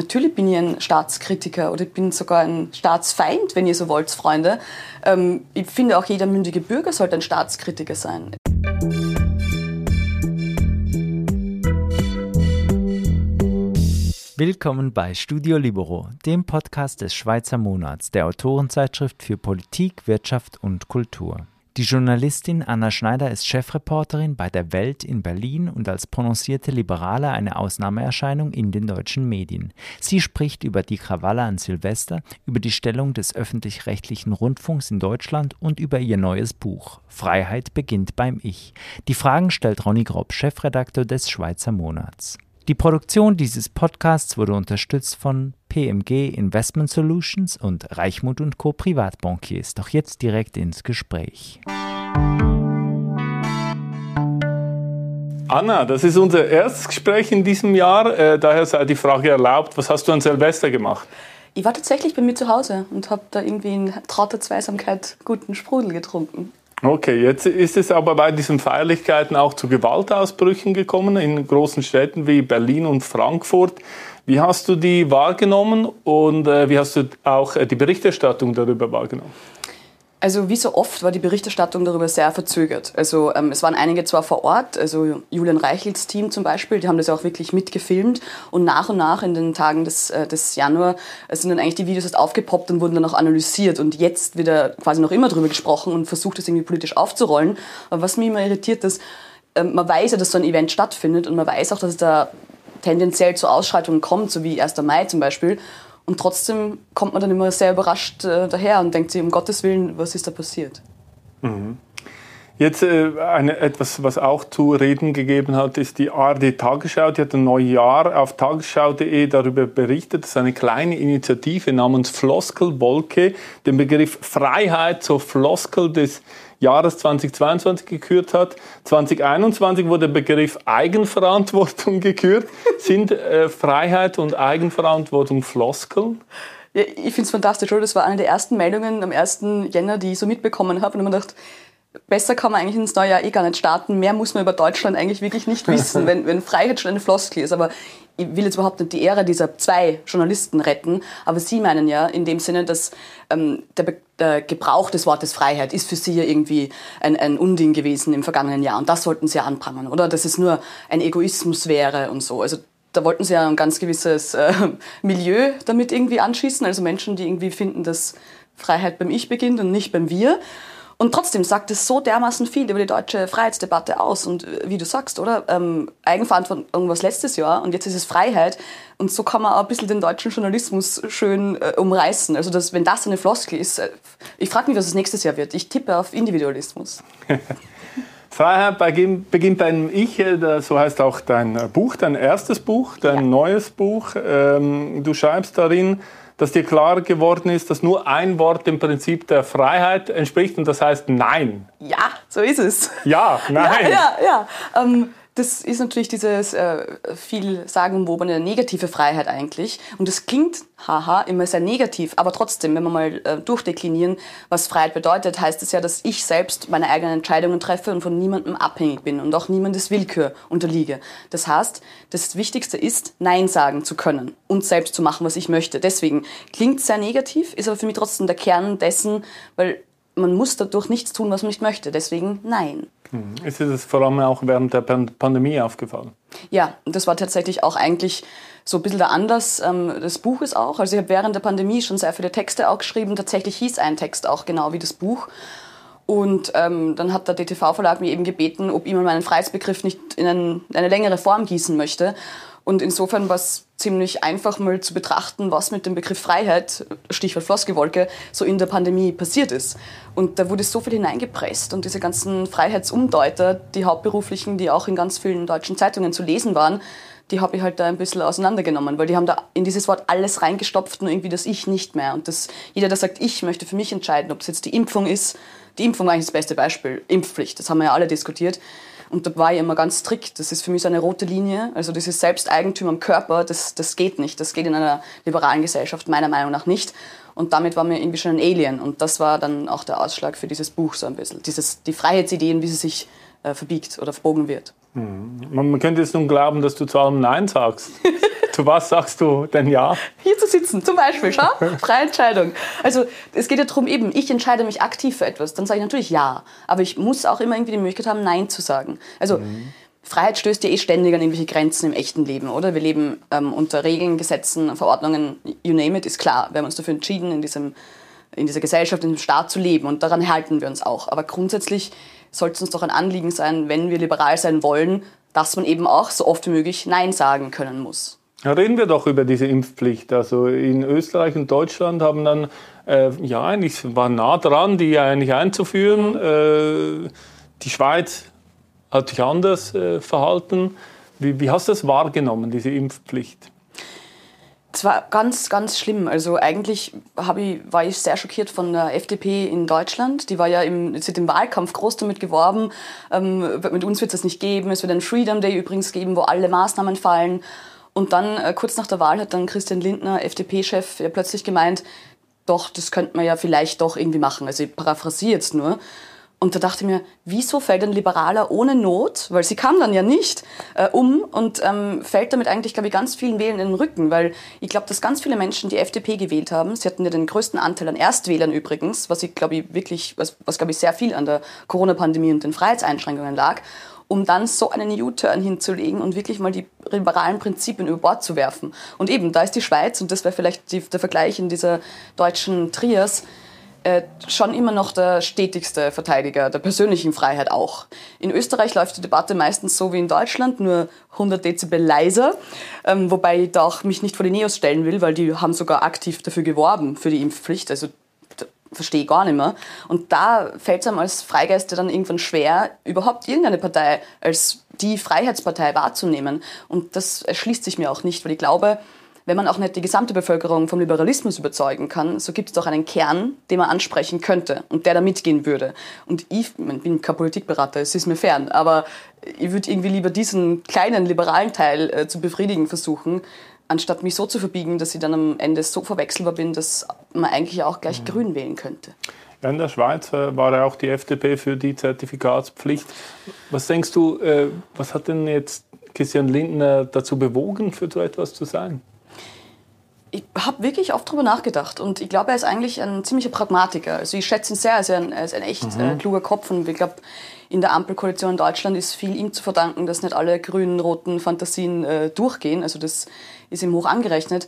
Natürlich bin ich ein Staatskritiker oder ich bin sogar ein Staatsfeind, wenn ihr so wollt, Freunde. Ähm, ich finde auch jeder mündige Bürger sollte ein Staatskritiker sein. Willkommen bei Studio Libero, dem Podcast des Schweizer Monats, der Autorenzeitschrift für Politik, Wirtschaft und Kultur. Die Journalistin Anna Schneider ist Chefreporterin bei der Welt in Berlin und als prononcierte Liberale eine Ausnahmeerscheinung in den deutschen Medien. Sie spricht über die Krawalle an Silvester, über die Stellung des öffentlich-rechtlichen Rundfunks in Deutschland und über ihr neues Buch Freiheit beginnt beim Ich. Die Fragen stellt Ronny Grob, Chefredakteur des Schweizer Monats. Die Produktion dieses Podcasts wurde unterstützt von PMG Investment Solutions und Reichmut Co. Privatbankiers. Doch jetzt direkt ins Gespräch. Anna, das ist unser erstes Gespräch in diesem Jahr. Äh, daher sei die Frage erlaubt, was hast du an Silvester gemacht? Ich war tatsächlich bei mir zu Hause und habe da irgendwie in trauter Zweisamkeit guten Sprudel getrunken. Okay, jetzt ist es aber bei diesen Feierlichkeiten auch zu Gewaltausbrüchen gekommen in großen Städten wie Berlin und Frankfurt. Wie hast du die wahrgenommen und äh, wie hast du auch äh, die Berichterstattung darüber wahrgenommen? Also wie so oft war die Berichterstattung darüber sehr verzögert. Also ähm, es waren einige zwar vor Ort, also Julian Reichels Team zum Beispiel, die haben das auch wirklich mitgefilmt und nach und nach in den Tagen des, äh, des Januar sind dann eigentlich die Videos erst aufgepoppt und wurden dann auch analysiert und jetzt wieder quasi noch immer darüber gesprochen und versucht das irgendwie politisch aufzurollen. Aber was mich immer irritiert, ist, äh, man weiß ja, dass so ein Event stattfindet und man weiß auch, dass es da tendenziell zu Ausschreitungen kommt, so wie 1. Mai zum Beispiel. Und trotzdem kommt man dann immer sehr überrascht äh, daher und denkt sich, um Gottes Willen, was ist da passiert? Mhm. Jetzt äh, eine, etwas, was auch zu reden gegeben hat, ist die ARD Tagesschau. Die hat ein neues Jahr auf tagesschau.de darüber berichtet, dass eine kleine Initiative namens Floskelwolke den Begriff Freiheit zur Floskel des Jahres 2022 gekürt hat. 2021 wurde der Begriff Eigenverantwortung gekürt. Sind äh, Freiheit und Eigenverantwortung Floskeln? Ja, ich finde es fantastisch, oder? Das war eine der ersten Meldungen am 1. Jänner, die ich so mitbekommen habe. Und man dachte, besser kann man eigentlich ins neue Jahr eh gar nicht starten. Mehr muss man über Deutschland eigentlich wirklich nicht wissen, wenn, wenn Freiheit schon eine Floskel ist. Aber ich will jetzt überhaupt nicht die Ehre dieser zwei Journalisten retten, aber Sie meinen ja in dem Sinne, dass ähm, der, der, Gebrauch des Wortes Freiheit ist für Sie ja irgendwie ein, ein Unding gewesen im vergangenen Jahr und das sollten Sie ja anprangern, oder? Dass es nur ein Egoismus wäre und so. Also da wollten Sie ja ein ganz gewisses äh, Milieu damit irgendwie anschießen, also Menschen, die irgendwie finden, dass Freiheit beim Ich beginnt und nicht beim Wir. Und trotzdem sagt es so dermaßen viel über die deutsche Freiheitsdebatte aus. Und äh, wie du sagst, oder? Ähm, Eigenverantwortung was letztes Jahr und jetzt ist es Freiheit. Und so kann man auch ein bisschen den deutschen Journalismus schön äh, umreißen. Also, dass, wenn das eine Floskel ist, äh, ich frage mich, was es nächstes Jahr wird. Ich tippe auf Individualismus. Freiheit beginnt beim Ich, äh, so heißt auch dein Buch, dein erstes Buch, dein ja. neues Buch. Ähm, du schreibst darin, dass dir klar geworden ist, dass nur ein Wort dem Prinzip der Freiheit entspricht und das heißt Nein. Ja, so ist es. Ja, nein. Ja, ja. ja. Ähm, das ist natürlich dieses äh, viel sagenumwobene negative Freiheit eigentlich. Und das klingt, haha, immer sehr negativ. Aber trotzdem, wenn wir mal äh, durchdeklinieren, was Freiheit bedeutet, heißt es ja, dass ich selbst meine eigenen Entscheidungen treffe und von niemandem abhängig bin und auch niemandes Willkür unterliege. Das heißt, das Wichtigste ist, Nein sagen zu können und selbst zu machen, was ich möchte. Deswegen klingt sehr negativ, ist aber für mich trotzdem der Kern dessen, weil man muss dadurch nichts tun, was man nicht möchte. Deswegen Nein. Mhm. Ist das vor allem auch während der Pandemie aufgefallen? Ja, das war tatsächlich auch eigentlich so ein bisschen der Anlass ähm, des Buches auch. Also ich habe während der Pandemie schon sehr viele Texte auch geschrieben. Tatsächlich hieß ein Text auch genau wie das Buch. Und ähm, dann hat der DTV-Verlag mir eben gebeten, ob ich mal meinen Freiheitsbegriff nicht in ein, eine längere Form gießen möchte. Und insofern war es ziemlich einfach mal zu betrachten, was mit dem Begriff Freiheit, Stichwort Floskelwolke, so in der Pandemie passiert ist. Und da wurde so viel hineingepresst und diese ganzen Freiheitsumdeuter, die hauptberuflichen, die auch in ganz vielen deutschen Zeitungen zu lesen waren, die habe ich halt da ein bisschen auseinandergenommen, weil die haben da in dieses Wort alles reingestopft und irgendwie das Ich nicht mehr. Und das, jeder, der sagt, ich möchte für mich entscheiden, ob es jetzt die Impfung ist, die Impfung war eigentlich das beste Beispiel, Impfpflicht, das haben wir ja alle diskutiert. Und da war ich immer ganz strikt. Das ist für mich so eine rote Linie. Also dieses Selbsteigentum am Körper, das, das geht nicht. Das geht in einer liberalen Gesellschaft meiner Meinung nach nicht. Und damit war mir irgendwie schon ein Alien. Und das war dann auch der Ausschlag für dieses Buch so ein bisschen. Dieses, die Freiheitsideen, wie sie sich äh, verbiegt oder verbogen wird. Mhm. Man könnte jetzt nun glauben, dass du zu allem Nein sagst. Zu was sagst du denn ja? Hier zu sitzen, zum Beispiel, schau, freie Entscheidung. Also es geht ja darum, eben, ich entscheide mich aktiv für etwas, dann sage ich natürlich ja. Aber ich muss auch immer irgendwie die Möglichkeit haben, Nein zu sagen. Also mhm. Freiheit stößt ja eh ständig an irgendwelche Grenzen im echten Leben, oder? Wir leben ähm, unter Regeln, Gesetzen, Verordnungen, you name it, ist klar. Wir haben uns dafür entschieden, in, diesem, in dieser Gesellschaft, in dem Staat zu leben und daran halten wir uns auch. Aber grundsätzlich sollte es uns doch ein Anliegen sein, wenn wir liberal sein wollen, dass man eben auch so oft wie möglich Nein sagen können muss. Reden wir doch über diese Impfpflicht. Also in Österreich und Deutschland haben dann, äh, ja, eigentlich war nah dran, die eigentlich einzuführen. Äh, die Schweiz hat sich anders äh, verhalten. Wie, wie hast du das wahrgenommen, diese Impfpflicht? Es war ganz, ganz schlimm. Also eigentlich ich, war ich sehr schockiert von der FDP in Deutschland. Die war ja im, jetzt im Wahlkampf groß damit geworben, ähm, mit uns wird es nicht geben. Es wird einen Freedom Day übrigens geben, wo alle Maßnahmen fallen. Und dann, äh, kurz nach der Wahl, hat dann Christian Lindner, FDP-Chef, ja plötzlich gemeint, doch, das könnte man ja vielleicht doch irgendwie machen. Also ich paraphrasiere jetzt nur. Und da dachte ich mir, wieso fällt ein Liberaler ohne Not, weil sie kann dann ja nicht, äh, um und ähm, fällt damit eigentlich, glaube ich, ganz vielen Wählern in den Rücken, weil ich glaube, dass ganz viele Menschen die FDP gewählt haben. Sie hatten ja den größten Anteil an Erstwählern übrigens, was ich glaube ich wirklich, was, was glaube ich sehr viel an der Corona-Pandemie und den Freiheitseinschränkungen lag, um dann so einen U-Turn hinzulegen und wirklich mal die liberalen Prinzipien über Bord zu werfen. Und eben, da ist die Schweiz, und das wäre vielleicht die, der Vergleich in dieser deutschen Trias, äh, schon immer noch der stetigste Verteidiger der persönlichen Freiheit auch. In Österreich läuft die Debatte meistens so wie in Deutschland, nur 100 Dezibel leiser, ähm, wobei ich da auch mich nicht vor die Neos stellen will, weil die haben sogar aktiv dafür geworben, für die Impfpflicht. Also verstehe ich gar nicht mehr. Und da fällt es einem als Freigeister dann irgendwann schwer, überhaupt irgendeine Partei als die Freiheitspartei wahrzunehmen. Und das erschließt sich mir auch nicht, weil ich glaube, wenn man auch nicht die gesamte Bevölkerung vom Liberalismus überzeugen kann, so gibt es doch einen Kern, den man ansprechen könnte und der da mitgehen würde. Und ich, ich bin kein Politikberater, es ist mir fern, aber ich würde irgendwie lieber diesen kleinen liberalen Teil äh, zu befriedigen versuchen, anstatt mich so zu verbiegen, dass ich dann am Ende so verwechselbar bin, dass man eigentlich auch gleich mhm. Grün wählen könnte. Ja, in der Schweiz äh, war ja auch die FDP für die Zertifikatspflicht. Was denkst du, äh, was hat denn jetzt Christian Lindner dazu bewogen, für so etwas zu sein? Ich habe wirklich oft darüber nachgedacht und ich glaube, er ist eigentlich ein ziemlicher Pragmatiker. Also ich schätze ihn sehr, er ist ein, er ist ein echt mhm. äh, kluger Kopf und ich glaube, in der Ampelkoalition in Deutschland ist viel ihm zu verdanken, dass nicht alle grünen, roten Fantasien äh, durchgehen. Also das ist ihm hoch angerechnet.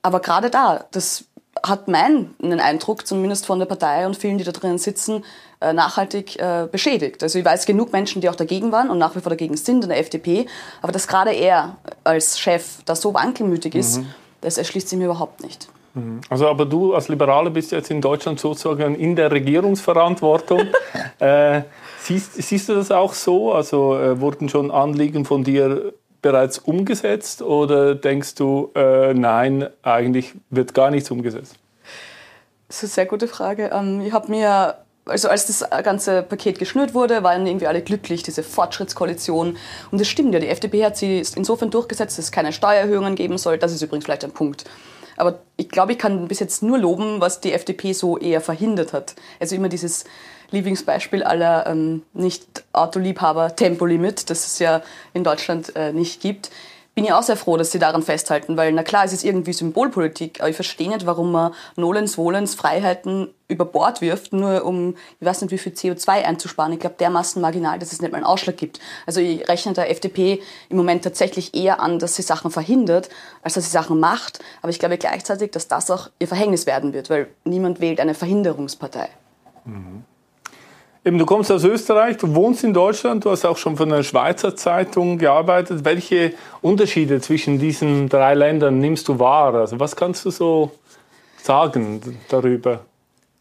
Aber gerade da, das hat meinen Eindruck, zumindest von der Partei und vielen, die da drin sitzen, äh, nachhaltig äh, beschädigt. Also ich weiß genug Menschen, die auch dagegen waren und nach wie vor dagegen sind in der FDP, aber dass gerade er als Chef da so wankelmütig ist, mhm das erschließt sich mir überhaupt nicht. Mhm. Also, aber du als Liberaler bist jetzt in Deutschland sozusagen in der Regierungsverantwortung. äh, siehst, siehst, du das auch so? Also äh, wurden schon Anliegen von dir bereits umgesetzt oder denkst du, äh, nein, eigentlich wird gar nichts umgesetzt? Das ist eine sehr gute Frage. Ähm, ich habe mir also als das ganze Paket geschnürt wurde, waren irgendwie alle glücklich, diese Fortschrittskoalition. Und das stimmt ja, die FDP hat sie insofern durchgesetzt, dass es keine Steuererhöhungen geben soll. Das ist übrigens vielleicht ein Punkt. Aber ich glaube, ich kann bis jetzt nur loben, was die FDP so eher verhindert hat. Also immer dieses Lieblingsbeispiel aller ähm, Nicht-Autoliebhaber Tempolimit, das es ja in Deutschland äh, nicht gibt bin ich auch sehr froh, dass sie daran festhalten, weil na klar, es ist irgendwie Symbolpolitik, aber ich verstehe nicht, warum man Nolens Wohlens Freiheiten über Bord wirft, nur um, ich weiß nicht, wie viel CO2 einzusparen. Ich glaube, dermaßen marginal, dass es nicht mal einen Ausschlag gibt. Also ich rechne der FDP im Moment tatsächlich eher an, dass sie Sachen verhindert, als dass sie Sachen macht. Aber ich glaube gleichzeitig, dass das auch ihr Verhängnis werden wird, weil niemand wählt eine Verhinderungspartei. Mhm. Eben, du kommst aus Österreich, du wohnst in Deutschland, du hast auch schon für eine Schweizer Zeitung gearbeitet. Welche Unterschiede zwischen diesen drei Ländern nimmst du wahr? Also was kannst du so sagen darüber?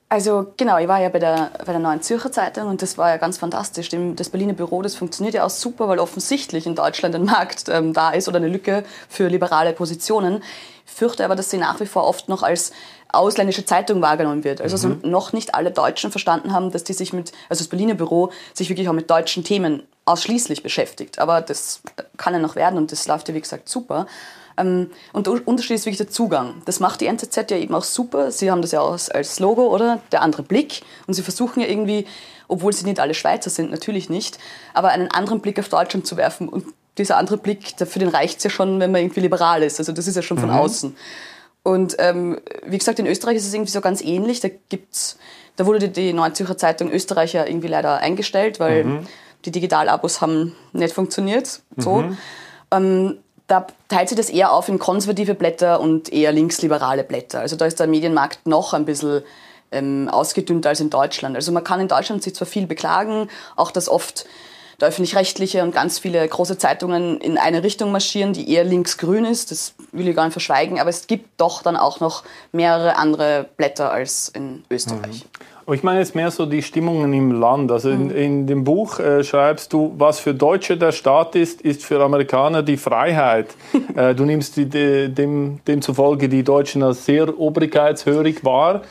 Also genau, ich war ja bei der, bei der Neuen Zürcher Zeitung und das war ja ganz fantastisch. Das Berliner Büro, das funktioniert ja auch super, weil offensichtlich in Deutschland ein Markt ähm, da ist oder eine Lücke für liberale Positionen. Ich fürchte aber, dass sie nach wie vor oft noch als ausländische Zeitung wahrgenommen wird. Also, mhm. noch nicht alle Deutschen verstanden haben, dass die sich mit, also das Berliner Büro sich wirklich auch mit deutschen Themen ausschließlich beschäftigt. Aber das kann ja noch werden und das läuft ja wie gesagt super. Ähm, und der Unterschied ist wirklich der Zugang. Das macht die NZZ ja eben auch super. Sie haben das ja auch als Logo, oder? Der andere Blick. Und sie versuchen ja irgendwie, obwohl sie nicht alle Schweizer sind, natürlich nicht, aber einen anderen Blick auf Deutschland zu werfen. Und dieser andere Blick, für den reicht es ja schon, wenn man irgendwie liberal ist. Also das ist ja schon von mhm. außen. Und ähm, wie gesagt, in Österreich ist es irgendwie so ganz ähnlich. Da gibt's, da wurde die, die Neue Zürcher Zeitung Österreich ja irgendwie leider eingestellt, weil mhm. die Digitalabos haben nicht funktioniert. So. Mhm. Ähm, da teilt sich das eher auf in konservative Blätter und eher linksliberale Blätter. Also da ist der Medienmarkt noch ein bisschen ähm, ausgedünnt als in Deutschland. Also man kann in Deutschland sich zwar viel beklagen, auch dass oft der öffentlich-rechtliche und ganz viele große Zeitungen in eine Richtung marschieren, die eher links-grün ist. Das will ich gar nicht verschweigen, aber es gibt doch dann auch noch mehrere andere Blätter als in Österreich. Mhm. Aber ich meine jetzt mehr so die Stimmungen im Land. Also in, mhm. in dem Buch äh, schreibst du, was für Deutsche der Staat ist, ist für Amerikaner die Freiheit. äh, du nimmst die, die, dem, demzufolge die Deutschen als sehr obrigkeitshörig wahr.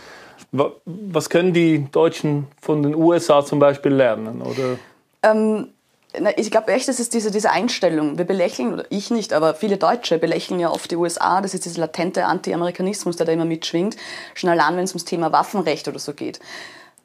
Was können die Deutschen von den USA zum Beispiel lernen? Oder? Ähm, ich glaube echt, das ist diese, diese Einstellung. Wir belächeln, oder ich nicht, aber viele Deutsche belächeln ja oft die USA. Das ist dieser latente Anti-Amerikanismus, der da immer mitschwingt. Schon allein, wenn es ums Thema Waffenrecht oder so geht.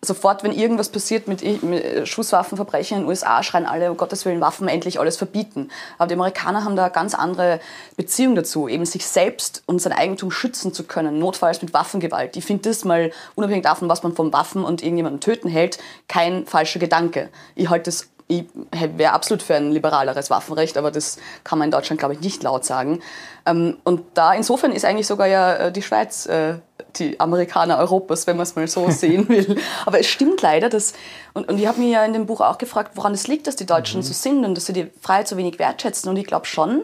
Sofort, wenn irgendwas passiert mit, mit Schusswaffenverbrechen in den USA, schreien alle, um Gottes Willen, Waffen endlich alles verbieten. Aber die Amerikaner haben da eine ganz andere Beziehung dazu, eben sich selbst und sein Eigentum schützen zu können, notfalls mit Waffengewalt. Ich finde das mal, unabhängig davon, was man von Waffen und irgendjemanden töten hält, kein falscher Gedanke. Ich halte das ich wäre absolut für ein liberaleres Waffenrecht, aber das kann man in Deutschland, glaube ich, nicht laut sagen. Ähm, und da insofern ist eigentlich sogar ja äh, die Schweiz äh, die Amerikaner Europas, wenn man es mal so sehen will. Aber es stimmt leider, dass, und, und ich habe mir ja in dem Buch auch gefragt, woran es liegt, dass die Deutschen mhm. so sind und dass sie die Freiheit so wenig wertschätzen. Und ich glaube schon,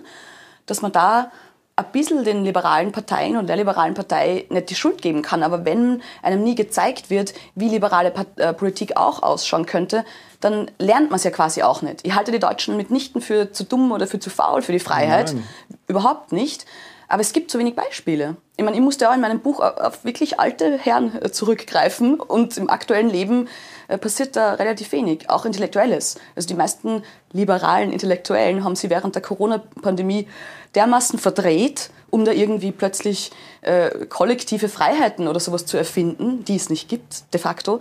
dass man da ein bisschen den liberalen Parteien und der liberalen Partei nicht die Schuld geben kann. Aber wenn einem nie gezeigt wird, wie liberale äh, Politik auch ausschauen könnte, dann lernt man es ja quasi auch nicht. Ich halte die Deutschen mitnichten für zu dumm oder für zu faul für die Freiheit. Nein. Überhaupt nicht. Aber es gibt so wenig Beispiele. Ich meine, ich musste auch in meinem Buch auf wirklich alte Herren äh, zurückgreifen und im aktuellen Leben äh, passiert da relativ wenig, auch Intellektuelles. Also die meisten liberalen Intellektuellen haben sie während der Corona-Pandemie dermaßen verdreht, um da irgendwie plötzlich äh, kollektive Freiheiten oder sowas zu erfinden, die es nicht gibt, de facto,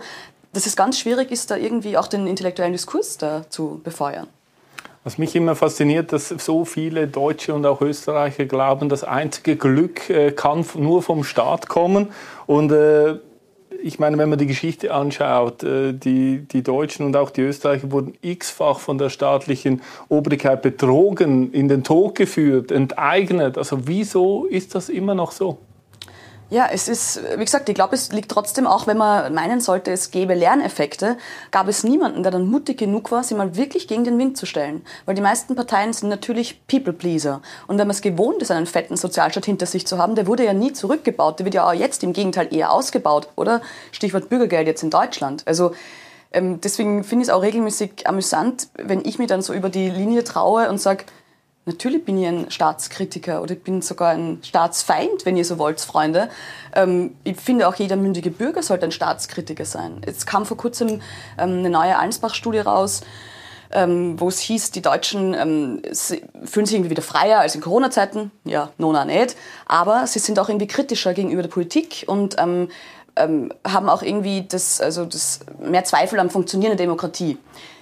dass es ganz schwierig ist, da irgendwie auch den intellektuellen Diskurs da zu befeuern. Was mich immer fasziniert, dass so viele Deutsche und auch Österreicher glauben, das einzige Glück äh, kann nur vom Staat kommen. Und äh, ich meine, wenn man die Geschichte anschaut, äh, die, die Deutschen und auch die Österreicher wurden x-fach von der staatlichen Obrigkeit betrogen, in den Tod geführt, enteignet. Also wieso ist das immer noch so? Ja, es ist, wie gesagt, ich glaube, es liegt trotzdem auch, wenn man meinen sollte, es gäbe Lerneffekte, gab es niemanden, der dann mutig genug war, sich mal wirklich gegen den Wind zu stellen. Weil die meisten Parteien sind natürlich People-Pleaser. Und wenn man es gewohnt ist, einen fetten Sozialstaat hinter sich zu haben, der wurde ja nie zurückgebaut, der wird ja auch jetzt im Gegenteil eher ausgebaut, oder? Stichwort Bürgergeld jetzt in Deutschland. Also, ähm, deswegen finde ich es auch regelmäßig amüsant, wenn ich mir dann so über die Linie traue und sage, Natürlich bin ich ein Staatskritiker oder ich bin sogar ein Staatsfeind, wenn ihr so wollt, Freunde. Ähm, ich finde auch jeder mündige Bürger sollte ein Staatskritiker sein. Jetzt kam vor kurzem ähm, eine neue Allensbach-Studie raus, ähm, wo es hieß, die Deutschen ähm, fühlen sich irgendwie wieder freier als in Corona-Zeiten. Ja, nona nicht. Aber sie sind auch irgendwie kritischer gegenüber der Politik und ähm, ähm, haben auch irgendwie das, also das mehr Zweifel am Funktionieren der Demokratie.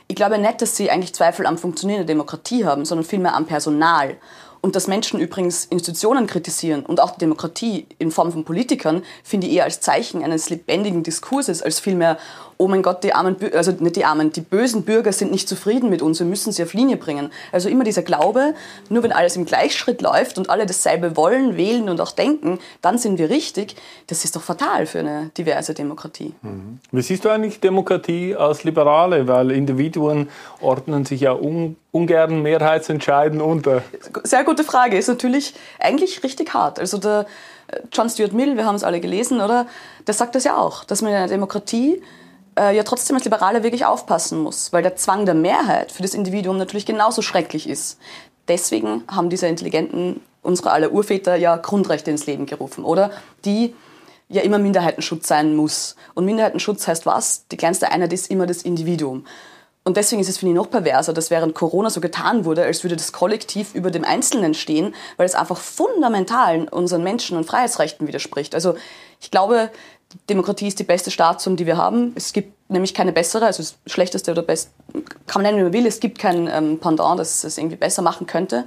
Ich glaube nicht, dass sie eigentlich Zweifel am Funktionieren der Demokratie haben, sondern vielmehr am Personal. Und dass Menschen übrigens Institutionen kritisieren und auch die Demokratie in Form von Politikern, finde ich eher als Zeichen eines lebendigen Diskurses, als vielmehr, oh mein Gott, die armen, also nicht die armen, die bösen Bürger sind nicht zufrieden mit uns, wir müssen sie auf Linie bringen. Also immer dieser Glaube, nur wenn alles im Gleichschritt läuft und alle dasselbe wollen, wählen und auch denken, dann sind wir richtig. Das ist doch fatal für eine diverse Demokratie. Mhm. Wie siehst du eigentlich Demokratie als Liberale? Weil Individuen ordnen sich ja un ungern Mehrheitsentscheiden unter. Sehr gute Frage. Ist natürlich eigentlich richtig hart. Also der äh, John Stuart Mill, wir haben es alle gelesen, oder? Der sagt das ja auch, dass man in einer Demokratie äh, ja trotzdem als Liberaler wirklich aufpassen muss, weil der Zwang der Mehrheit für das Individuum natürlich genauso schrecklich ist. Deswegen haben diese intelligenten, unsere aller Urväter ja Grundrechte ins Leben gerufen, oder? Die ja immer Minderheitenschutz sein muss. Und Minderheitenschutz heißt was? Die kleinste Einheit ist immer das Individuum. Und deswegen ist es, finde ich, noch perverser, dass während Corona so getan wurde, als würde das Kollektiv über dem Einzelnen stehen, weil es einfach fundamental unseren Menschen- und Freiheitsrechten widerspricht. Also ich glaube, Demokratie ist die beste Staatsform, die wir haben. Es gibt nämlich keine bessere, also das schlechteste oder best, kann man nennen, wie man will. Es gibt kein ähm, Pendant, das es irgendwie besser machen könnte.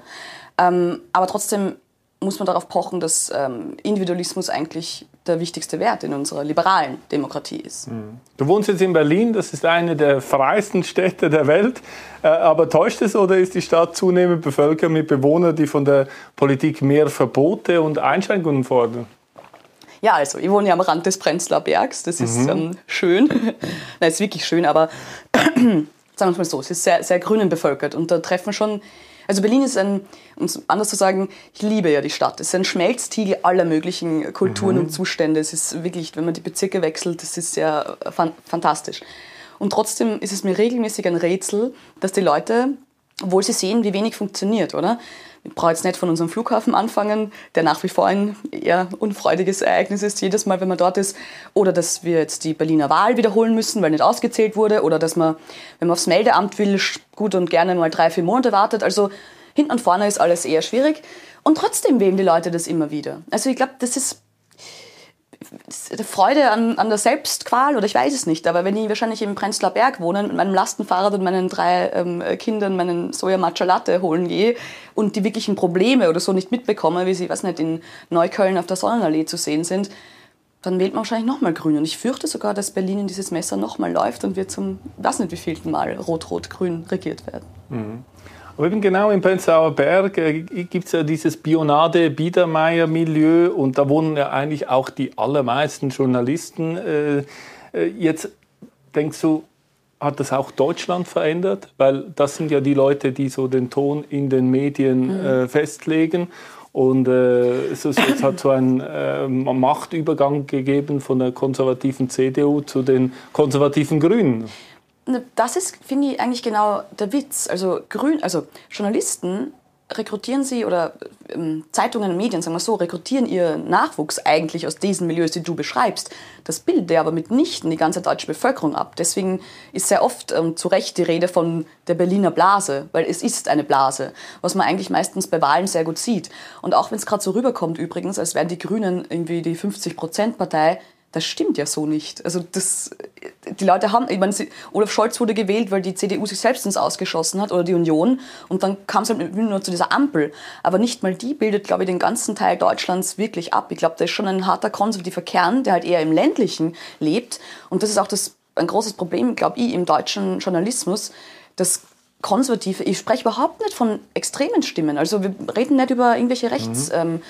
Ähm, aber trotzdem muss man darauf pochen, dass ähm, Individualismus eigentlich der wichtigste Wert in unserer liberalen Demokratie ist. Hm. Du wohnst jetzt in Berlin, das ist eine der freiesten Städte der Welt. Äh, aber täuscht es oder ist die Stadt zunehmend bevölkert mit Bewohnern, die von der Politik mehr Verbote und Einschränkungen fordern? Ja, also ich wohne ja am Rand des Prenzlauer Bergs. Das ist mhm. ähm, schön. Nein, ist wirklich schön, aber sagen wir es mal so, es ist sehr, sehr grünen bevölkert und da treffen schon also Berlin ist ein, um es anders zu sagen, ich liebe ja die Stadt. Es ist ein Schmelztiegel aller möglichen Kulturen mhm. und Zustände. Es ist wirklich, wenn man die Bezirke wechselt, das ist ja fan fantastisch. Und trotzdem ist es mir regelmäßig ein Rätsel, dass die Leute, obwohl sie sehen, wie wenig funktioniert, oder? Brauche jetzt nicht von unserem Flughafen anfangen, der nach wie vor ein eher unfreudiges Ereignis ist, jedes Mal, wenn man dort ist. Oder dass wir jetzt die Berliner Wahl wiederholen müssen, weil nicht ausgezählt wurde. Oder dass man, wenn man aufs Meldeamt will, gut und gerne mal drei, vier Monate wartet. Also hinten und vorne ist alles eher schwierig. Und trotzdem wählen die Leute das immer wieder. Also ich glaube, das ist Freude an, an der Selbstqual oder ich weiß es nicht, aber wenn ich wahrscheinlich im Prenzlauer Berg wohne mit meinem Lastenfahrrad und meinen drei ähm, Kindern meinen Soja Matcha Latte holen gehe und die wirklichen Probleme oder so nicht mitbekomme, wie sie, was nicht, in Neukölln auf der Sonnenallee zu sehen sind, dann wählt man wahrscheinlich nochmal grün. Und ich fürchte sogar, dass Berlin in dieses Messer nochmal läuft und wir zum, weiß nicht wievielten Mal rot-rot-grün regiert werden. Mhm. Aber eben genau im Prenzlauer Berg äh, gibt es ja dieses Bionade-Biedermeier-Milieu und da wohnen ja eigentlich auch die allermeisten Journalisten. Äh, äh, jetzt denkst du, hat das auch Deutschland verändert? Weil das sind ja die Leute, die so den Ton in den Medien mhm. äh, festlegen. Und äh, es, es, hat so einen äh, Machtübergang gegeben von der konservativen CDU zu den konservativen Grünen. Ne, das ist, finde ich, eigentlich genau der Witz. Also, Grün, also Journalisten rekrutieren sie oder ähm, Zeitungen und Medien, sagen wir so, rekrutieren ihren Nachwuchs eigentlich aus diesen Milieus, die du beschreibst. Das bildet aber mitnichten die ganze deutsche Bevölkerung ab. Deswegen ist sehr oft ähm, zu Recht die Rede von der Berliner Blase, weil es ist eine Blase, was man eigentlich meistens bei Wahlen sehr gut sieht. Und auch wenn es gerade so rüberkommt übrigens, als wären die Grünen irgendwie die 50-Prozent-Partei, das stimmt ja so nicht. Also das, die Leute haben, ich meine, Olaf Scholz wurde gewählt, weil die CDU sich selbst ins Ausgeschossen hat oder die Union und dann kam es halt nur zu dieser Ampel. Aber nicht mal die bildet, glaube ich, den ganzen Teil Deutschlands wirklich ab. Ich glaube, da ist schon ein harter konservativer Kern, der halt eher im ländlichen lebt und das ist auch das, ein großes Problem, glaube ich, im deutschen Journalismus, dass Konservative, ich spreche überhaupt nicht von extremen Stimmen, also wir reden nicht über irgendwelche Rechtsextremen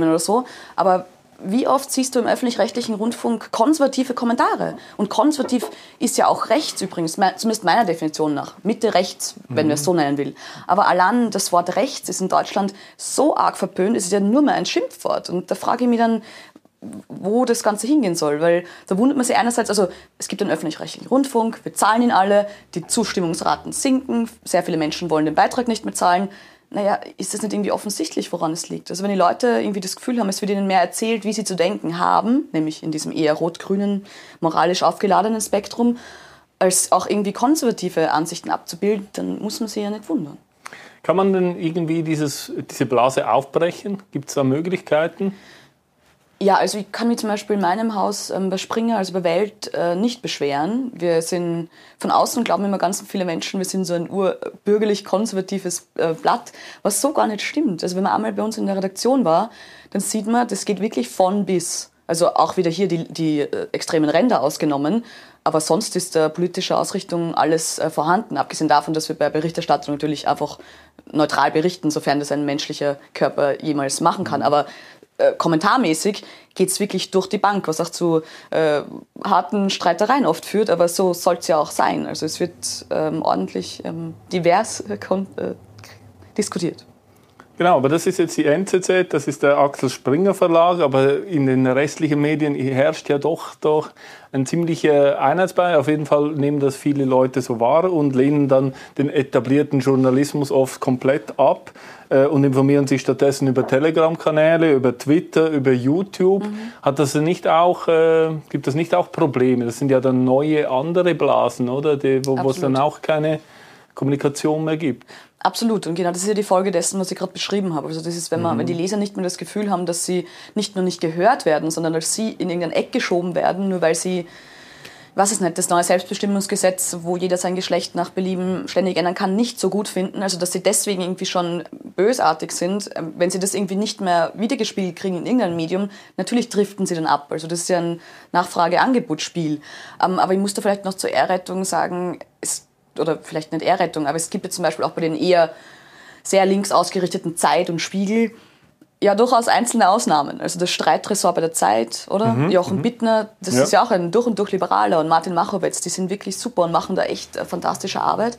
mhm. ähm, oder so, aber wie oft siehst du im öffentlich-rechtlichen Rundfunk konservative Kommentare? Und konservativ ist ja auch rechts übrigens, zumindest meiner Definition nach. Mitte rechts, wenn mhm. wir es so nennen will. Aber allein das Wort rechts ist in Deutschland so arg verpönt, es ist ja nur mehr ein Schimpfwort. Und da frage ich mich dann, wo das Ganze hingehen soll. Weil da wundert man sich einerseits, also es gibt einen öffentlich-rechtlichen Rundfunk, wir zahlen ihn alle, die Zustimmungsraten sinken, sehr viele Menschen wollen den Beitrag nicht mehr zahlen naja, ist das nicht irgendwie offensichtlich, woran es liegt? Also wenn die Leute irgendwie das Gefühl haben, es wird ihnen mehr erzählt, wie sie zu denken haben, nämlich in diesem eher rot-grünen, moralisch aufgeladenen Spektrum, als auch irgendwie konservative Ansichten abzubilden, dann muss man sich ja nicht wundern. Kann man denn irgendwie dieses, diese Blase aufbrechen? Gibt es da Möglichkeiten? Ja, also ich kann mich zum Beispiel in meinem Haus ähm, bei Springer, also bei Welt, äh, nicht beschweren. Wir sind von außen glauben immer ganz viele Menschen, wir sind so ein urbürgerlich-konservatives äh, Blatt, was so gar nicht stimmt. Also wenn man einmal bei uns in der Redaktion war, dann sieht man, das geht wirklich von bis. Also auch wieder hier die, die äh, extremen Ränder ausgenommen. Aber sonst ist der politische Ausrichtung alles äh, vorhanden. Abgesehen davon, dass wir bei Berichterstattung natürlich einfach neutral berichten, sofern das ein menschlicher Körper jemals machen kann. Aber äh, kommentarmäßig geht es wirklich durch die Bank, was auch zu äh, harten Streitereien oft führt, aber so soll es ja auch sein. Also es wird ähm, ordentlich ähm, divers äh, äh diskutiert. Genau, aber das ist jetzt die NZZ, das ist der Axel Springer Verlag, aber in den restlichen Medien herrscht ja doch, doch ein ziemlicher Einheitsbrei. Auf jeden Fall nehmen das viele Leute so wahr und lehnen dann den etablierten Journalismus oft komplett ab äh, und informieren sich stattdessen über Telegram-Kanäle, über Twitter, über YouTube. Mhm. Hat das nicht auch, äh, gibt das nicht auch Probleme? Das sind ja dann neue andere Blasen, oder? Die, wo es dann auch keine Kommunikation mehr gibt. Absolut. Und genau das ist ja die Folge dessen, was ich gerade beschrieben habe. Also das ist, wenn, man, mhm. wenn die Leser nicht mehr das Gefühl haben, dass sie nicht nur nicht gehört werden, sondern dass sie in irgendein Eck geschoben werden, nur weil sie, was ist nicht, das neue Selbstbestimmungsgesetz, wo jeder sein Geschlecht nach Belieben ständig ändern kann, nicht so gut finden. Also dass sie deswegen irgendwie schon bösartig sind, ähm, wenn sie das irgendwie nicht mehr wiedergespiegelt kriegen in irgendeinem Medium, natürlich driften sie dann ab. Also das ist ja ein Nachfrage-Angebot-Spiel. Ähm, aber ich muss da vielleicht noch zur Ehrrettung sagen, oder vielleicht nicht Ehrrettung, aber es gibt ja zum Beispiel auch bei den eher sehr links ausgerichteten Zeit und Spiegel ja durchaus einzelne Ausnahmen. Also das Streitressort bei der Zeit, oder? Mhm, Jochen mhm. Bittner, das ja. ist ja auch ein durch und durch Liberaler und Martin Machowitz, die sind wirklich super und machen da echt äh, fantastische Arbeit.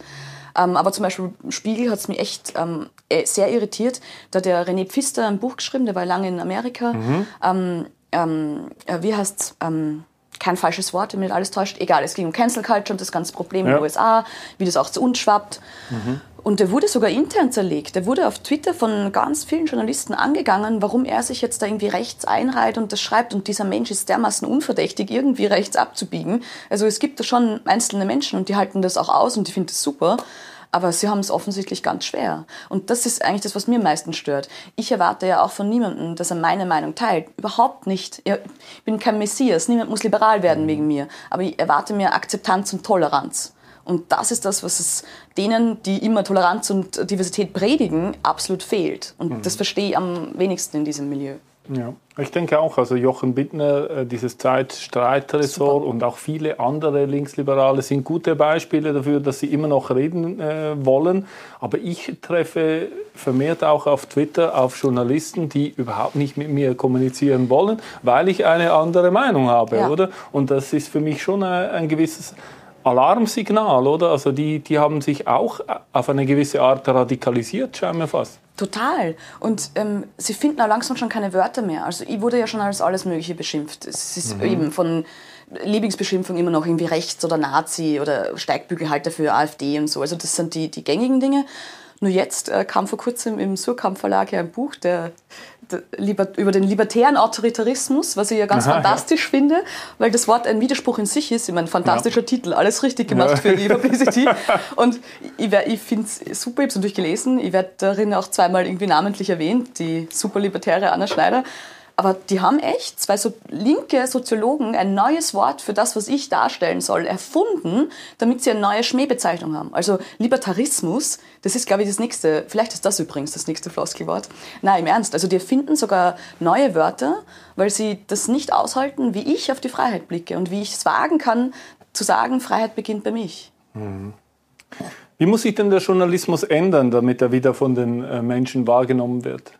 Ähm, aber zum Beispiel Spiegel hat es mich echt ähm, äh, sehr irritiert. Da hat der René Pfister ein Buch geschrieben, der war lange in Amerika. Mhm. Ähm, ähm äh, wie heißt ähm, kein falsches Wort, wenn mich alles täuscht. Egal, es ging um Cancel Culture und das ganze Problem ja. in den USA, wie das auch zu uns schwappt. Mhm. Und der wurde sogar intern zerlegt. Der wurde auf Twitter von ganz vielen Journalisten angegangen, warum er sich jetzt da irgendwie rechts einreiht und das schreibt. Und dieser Mensch ist dermaßen unverdächtig, irgendwie rechts abzubiegen. Also es gibt da schon einzelne Menschen und die halten das auch aus und die finden das super. Aber sie haben es offensichtlich ganz schwer. Und das ist eigentlich das, was mir am meisten stört. Ich erwarte ja auch von niemandem, dass er meine Meinung teilt. Überhaupt nicht. Ich bin kein Messias. Niemand muss liberal werden wegen mir. Aber ich erwarte mir Akzeptanz und Toleranz. Und das ist das, was es denen, die immer Toleranz und Diversität predigen, absolut fehlt. Und mhm. das verstehe ich am wenigsten in diesem Milieu. Ja, ich denke auch, also Jochen Bittner, äh, dieses Zeitstreitressort und auch viele andere Linksliberale sind gute Beispiele dafür, dass sie immer noch reden äh, wollen. Aber ich treffe vermehrt auch auf Twitter auf Journalisten, die überhaupt nicht mit mir kommunizieren wollen, weil ich eine andere Meinung habe, ja. oder? Und das ist für mich schon ein, ein gewisses Alarmsignal, oder? Also die, die haben sich auch auf eine gewisse Art radikalisiert, scheinbar fast. Total. Und ähm, sie finden auch langsam schon keine Wörter mehr. Also ich wurde ja schon als alles Mögliche beschimpft. Es ist mhm. eben von Lieblingsbeschimpfung immer noch irgendwie rechts oder Nazi oder Steigbügelhalter für AfD und so. Also das sind die, die gängigen Dinge. Nur jetzt äh, kam vor kurzem im Surkamp Verlag ja ein Buch, der über den libertären Autoritarismus, was ich ja ganz Aha, fantastisch ja. finde, weil das Wort ein Widerspruch in sich ist. Ich meine, fantastischer ja. Titel, alles richtig gemacht ja. für die Publicity. Und ich, ich finde es super, ich habe es natürlich gelesen. Ich werde darin auch zweimal irgendwie namentlich erwähnt, die super libertäre Anna Schneider. Aber die haben echt, zwei so linke Soziologen, ein neues Wort für das, was ich darstellen soll, erfunden, damit sie eine neue Schmähbezeichnung haben. Also Libertarismus, das ist, glaube ich, das nächste, vielleicht ist das übrigens das nächste Floskelwort. Nein, im Ernst. Also die erfinden sogar neue Wörter, weil sie das nicht aushalten, wie ich auf die Freiheit blicke und wie ich es wagen kann, zu sagen, Freiheit beginnt bei mich. Mhm. Wie muss sich denn der Journalismus ändern, damit er wieder von den äh, Menschen wahrgenommen wird?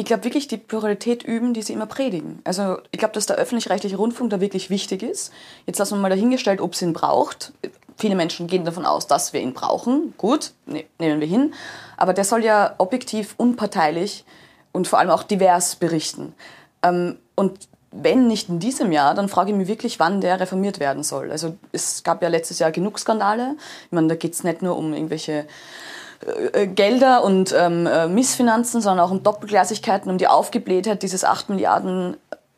Ich glaube wirklich die Pluralität üben, die sie immer predigen. Also ich glaube, dass der öffentlich-rechtliche Rundfunk da wirklich wichtig ist. Jetzt lassen wir mal dahingestellt, ob es ihn braucht. Viele Menschen gehen davon aus, dass wir ihn brauchen. Gut, ne, nehmen wir hin. Aber der soll ja objektiv, unparteilich und vor allem auch divers berichten. Ähm, und wenn nicht in diesem Jahr, dann frage ich mich wirklich, wann der reformiert werden soll. Also es gab ja letztes Jahr genug Skandale. Ich meine, da geht es nicht nur um irgendwelche äh, Gelder und ähm, äh, Missfinanzen, sondern auch um Doppelgleisigkeiten, um die Aufgeblähtheit dieses 8 Milliarden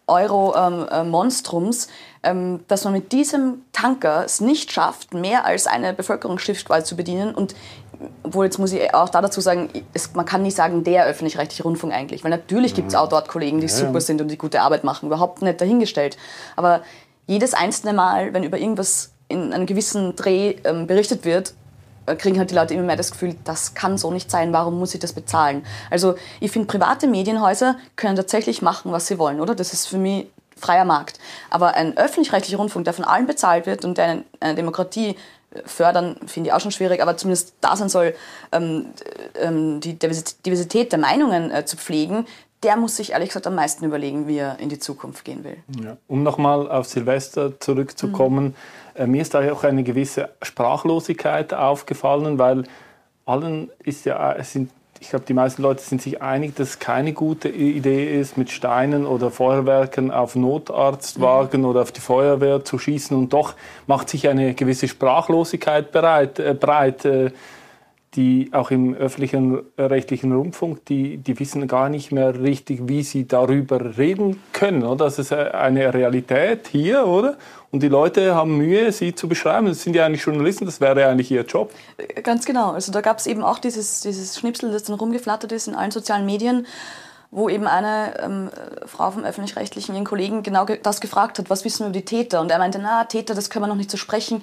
Euro ähm, äh, Monstrums, ähm, dass man mit diesem Tanker es nicht schafft, mehr als eine Bevölkerungsschicht zu bedienen. Und obwohl jetzt muss ich auch da dazu sagen, es, man kann nicht sagen, der öffentlich-rechtliche Rundfunk eigentlich, weil natürlich gibt es auch dort Kollegen, die ja, super sind und die gute Arbeit machen, überhaupt nicht dahingestellt. Aber jedes einzelne Mal, wenn über irgendwas in einem gewissen Dreh ähm, berichtet wird, kriegen halt die Leute immer mehr das Gefühl, das kann so nicht sein, warum muss ich das bezahlen? Also ich finde, private Medienhäuser können tatsächlich machen, was sie wollen, oder? Das ist für mich freier Markt. Aber ein öffentlich-rechtlicher Rundfunk, der von allen bezahlt wird und der eine Demokratie äh, fördern, finde ich auch schon schwierig, aber zumindest da sein soll, ähm, ähm, die Diversität der Meinungen äh, zu pflegen, der muss sich ehrlich gesagt am meisten überlegen, wie er in die Zukunft gehen will. Ja. Um nochmal auf Silvester zurückzukommen, mhm äh, mir ist da auch eine gewisse Sprachlosigkeit aufgefallen, weil allen ist ja, es sind, ich glaube, die meisten Leute sind sich einig, dass es keine gute Idee ist, mit Steinen oder Feuerwerken auf Notarztwagen mhm. oder auf die Feuerwehr zu schießen. Und doch macht sich eine gewisse Sprachlosigkeit bereit, äh, breit. Äh, die auch im öffentlichen äh, rechtlichen Rundfunk, die, die wissen gar nicht mehr richtig, wie sie darüber reden können. Oder? Das ist eine Realität hier, oder? Und die Leute haben Mühe, sie zu beschreiben. Das sind ja eigentlich Journalisten, das wäre eigentlich ihr Job. Ganz genau. Also da gab es eben auch dieses, dieses Schnipsel, das dann rumgeflattert ist in allen sozialen Medien, wo eben eine ähm, Frau vom Öffentlich-Rechtlichen ihren Kollegen genau das gefragt hat, was wissen wir über die Täter? Und er meinte, na, Täter, das können wir noch nicht so sprechen.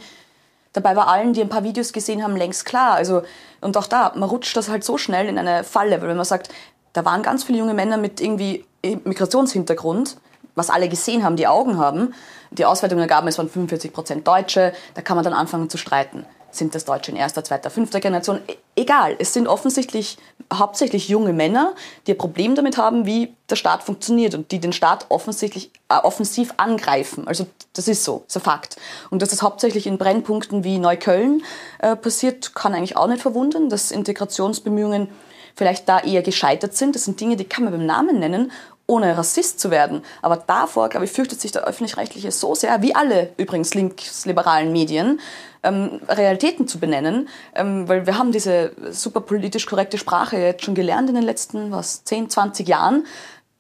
Dabei war allen, die ein paar Videos gesehen haben, längst klar. Also, und auch da, man rutscht das halt so schnell in eine Falle, weil wenn man sagt, da waren ganz viele junge Männer mit irgendwie Migrationshintergrund, was alle gesehen haben, die Augen haben. Die Auswertungen ergaben, es waren 45 Prozent Deutsche, da kann man dann anfangen zu streiten. Sind das Deutsche in erster, zweiter, fünfter Generation? E egal, es sind offensichtlich hauptsächlich junge Männer, die ein Problem damit haben, wie der Staat funktioniert und die den Staat offensichtlich äh, offensiv angreifen. Also das ist so, das ist ein Fakt. Und dass das hauptsächlich in Brennpunkten wie Neukölln äh, passiert, kann eigentlich auch nicht verwundern, dass Integrationsbemühungen vielleicht da eher gescheitert sind. Das sind Dinge, die kann man beim Namen nennen ohne Rassist zu werden. Aber davor, glaube ich, fürchtet sich der Öffentlich-Rechtliche so sehr, wie alle übrigens linksliberalen Medien, ähm, Realitäten zu benennen, ähm, weil wir haben diese super politisch korrekte Sprache jetzt schon gelernt in den letzten, was, 10, 20 Jahren,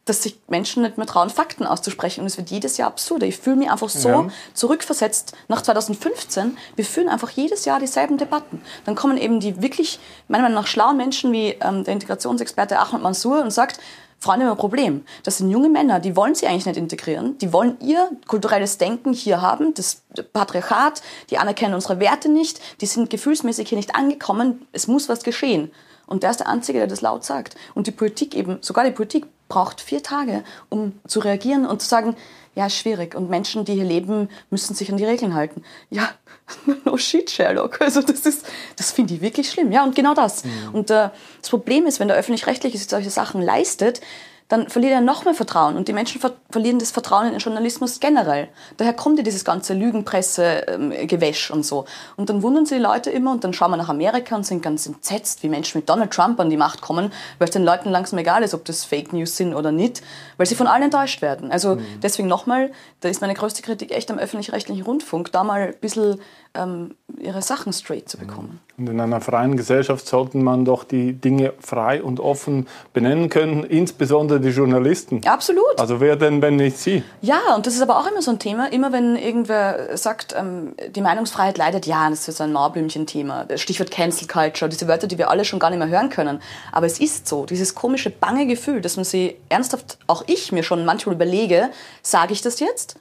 dass sich Menschen nicht mehr trauen, Fakten auszusprechen. Und es wird jedes Jahr absurder. Ich fühle mich einfach so ja. zurückversetzt nach 2015. Wir führen einfach jedes Jahr dieselben Debatten. Dann kommen eben die wirklich, meiner Meinung nach, schlauen Menschen wie ähm, der Integrationsexperte Ahmed Mansour und sagt, Freunde haben ein Problem. Das sind junge Männer, die wollen sie eigentlich nicht integrieren. Die wollen ihr kulturelles Denken hier haben, das Patriarchat, die anerkennen unsere Werte nicht, die sind gefühlsmäßig hier nicht angekommen. Es muss was geschehen. Und der ist der Einzige, der das laut sagt. Und die Politik eben, sogar die Politik braucht vier Tage, um zu reagieren und zu sagen, ja, schwierig. Und Menschen, die hier leben, müssen sich an die Regeln halten. Ja, no shit, Sherlock. Also das ist, das finde ich wirklich schlimm. Ja, und genau das. Mhm. Und äh, das Problem ist, wenn der Öffentlich-Rechtliche solche Sachen leistet, dann verliert er noch mehr Vertrauen. Und die Menschen ver verlieren das Vertrauen in den Journalismus generell. Daher kommt ja dieses ganze Lügenpresse-Gewäsch ähm, und so. Und dann wundern sich die Leute immer und dann schauen wir nach Amerika und sind ganz entsetzt, wie Menschen mit Donald Trump an die Macht kommen, weil es den Leuten langsam egal ist, ob das Fake News sind oder nicht, weil sie von allen enttäuscht werden. Also mhm. deswegen nochmal, da ist meine größte Kritik echt am öffentlich-rechtlichen Rundfunk, da mal ein bisschen ähm, ihre Sachen straight zu bekommen. Und in einer freien Gesellschaft sollte man doch die Dinge frei und offen benennen können, insbesondere die Journalisten. Absolut. Also wer denn, wenn nicht Sie? Ja, und das ist aber auch immer so ein Thema. Immer wenn irgendwer sagt, ähm, die Meinungsfreiheit leidet, ja, das ist so ein Mauerblümchen-Thema. Stichwort Cancel Culture, diese Wörter, die wir alle schon gar nicht mehr hören können. Aber es ist so, dieses komische, bange Gefühl, dass man sie ernsthaft, auch ich mir schon manchmal überlege, sage ich das jetzt?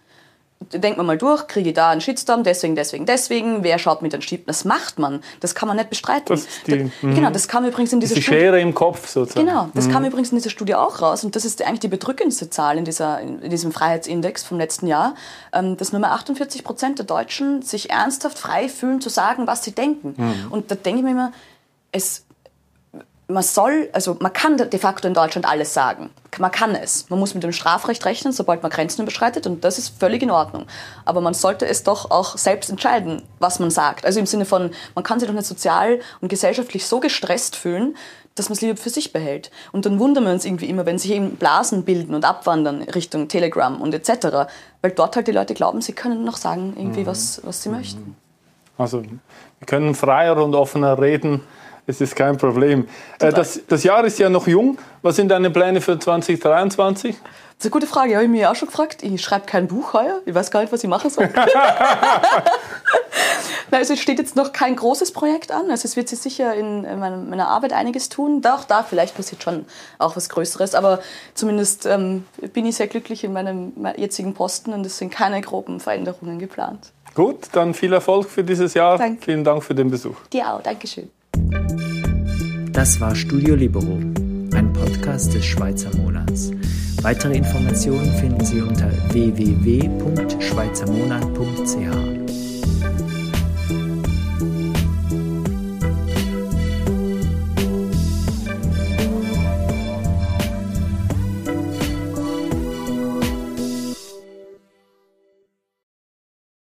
Denkt man mal durch, kriege ich da einen Shitstorm, deswegen, deswegen, deswegen, wer schaut mit den Schieben? Das macht man, das kann man nicht bestreiten. Das die, da, genau, das kam übrigens in dieser die Studie. Schere im Kopf sozusagen. Genau, das mhm. kam übrigens in dieser Studie auch raus und das ist eigentlich die bedrückendste Zahl in, dieser, in diesem Freiheitsindex vom letzten Jahr, ähm, dass nur mehr 48 Prozent der Deutschen sich ernsthaft frei fühlen zu sagen, was sie denken. Mhm. Und da denke ich mir immer, es man soll, also man kann de facto in Deutschland alles sagen. Man kann es. Man muss mit dem Strafrecht rechnen, sobald man Grenzen überschreitet und das ist völlig in Ordnung. Aber man sollte es doch auch selbst entscheiden, was man sagt. Also im Sinne von, man kann sich doch nicht sozial und gesellschaftlich so gestresst fühlen, dass man es lieber für sich behält. Und dann wundern wir uns irgendwie immer, wenn sich eben Blasen bilden und abwandern Richtung Telegram und etc. Weil dort halt die Leute glauben, sie können noch sagen, irgendwie, mhm. was, was sie möchten. Also wir können freier und offener reden es ist kein Problem. Äh, das, das, Jahr ist ja noch jung. Was sind deine Pläne für 2023? Das ist eine gute Frage, habe ich mir auch schon gefragt. Ich schreibe kein Buch heuer. Ich weiß gar nicht, was ich machen soll. also es steht jetzt noch kein großes Projekt an. Also es wird sich sicher in meiner Arbeit einiges tun. Auch da vielleicht passiert schon auch was Größeres. Aber zumindest ähm, bin ich sehr glücklich in meinem jetzigen Posten und es sind keine groben Veränderungen geplant. Gut, dann viel Erfolg für dieses Jahr. Danke. Vielen Dank für den Besuch. Dir auch, Dankeschön. Das war Studio Libero, ein Podcast des Schweizer Monats. Weitere Informationen finden Sie unter www.schweizermonat.ch.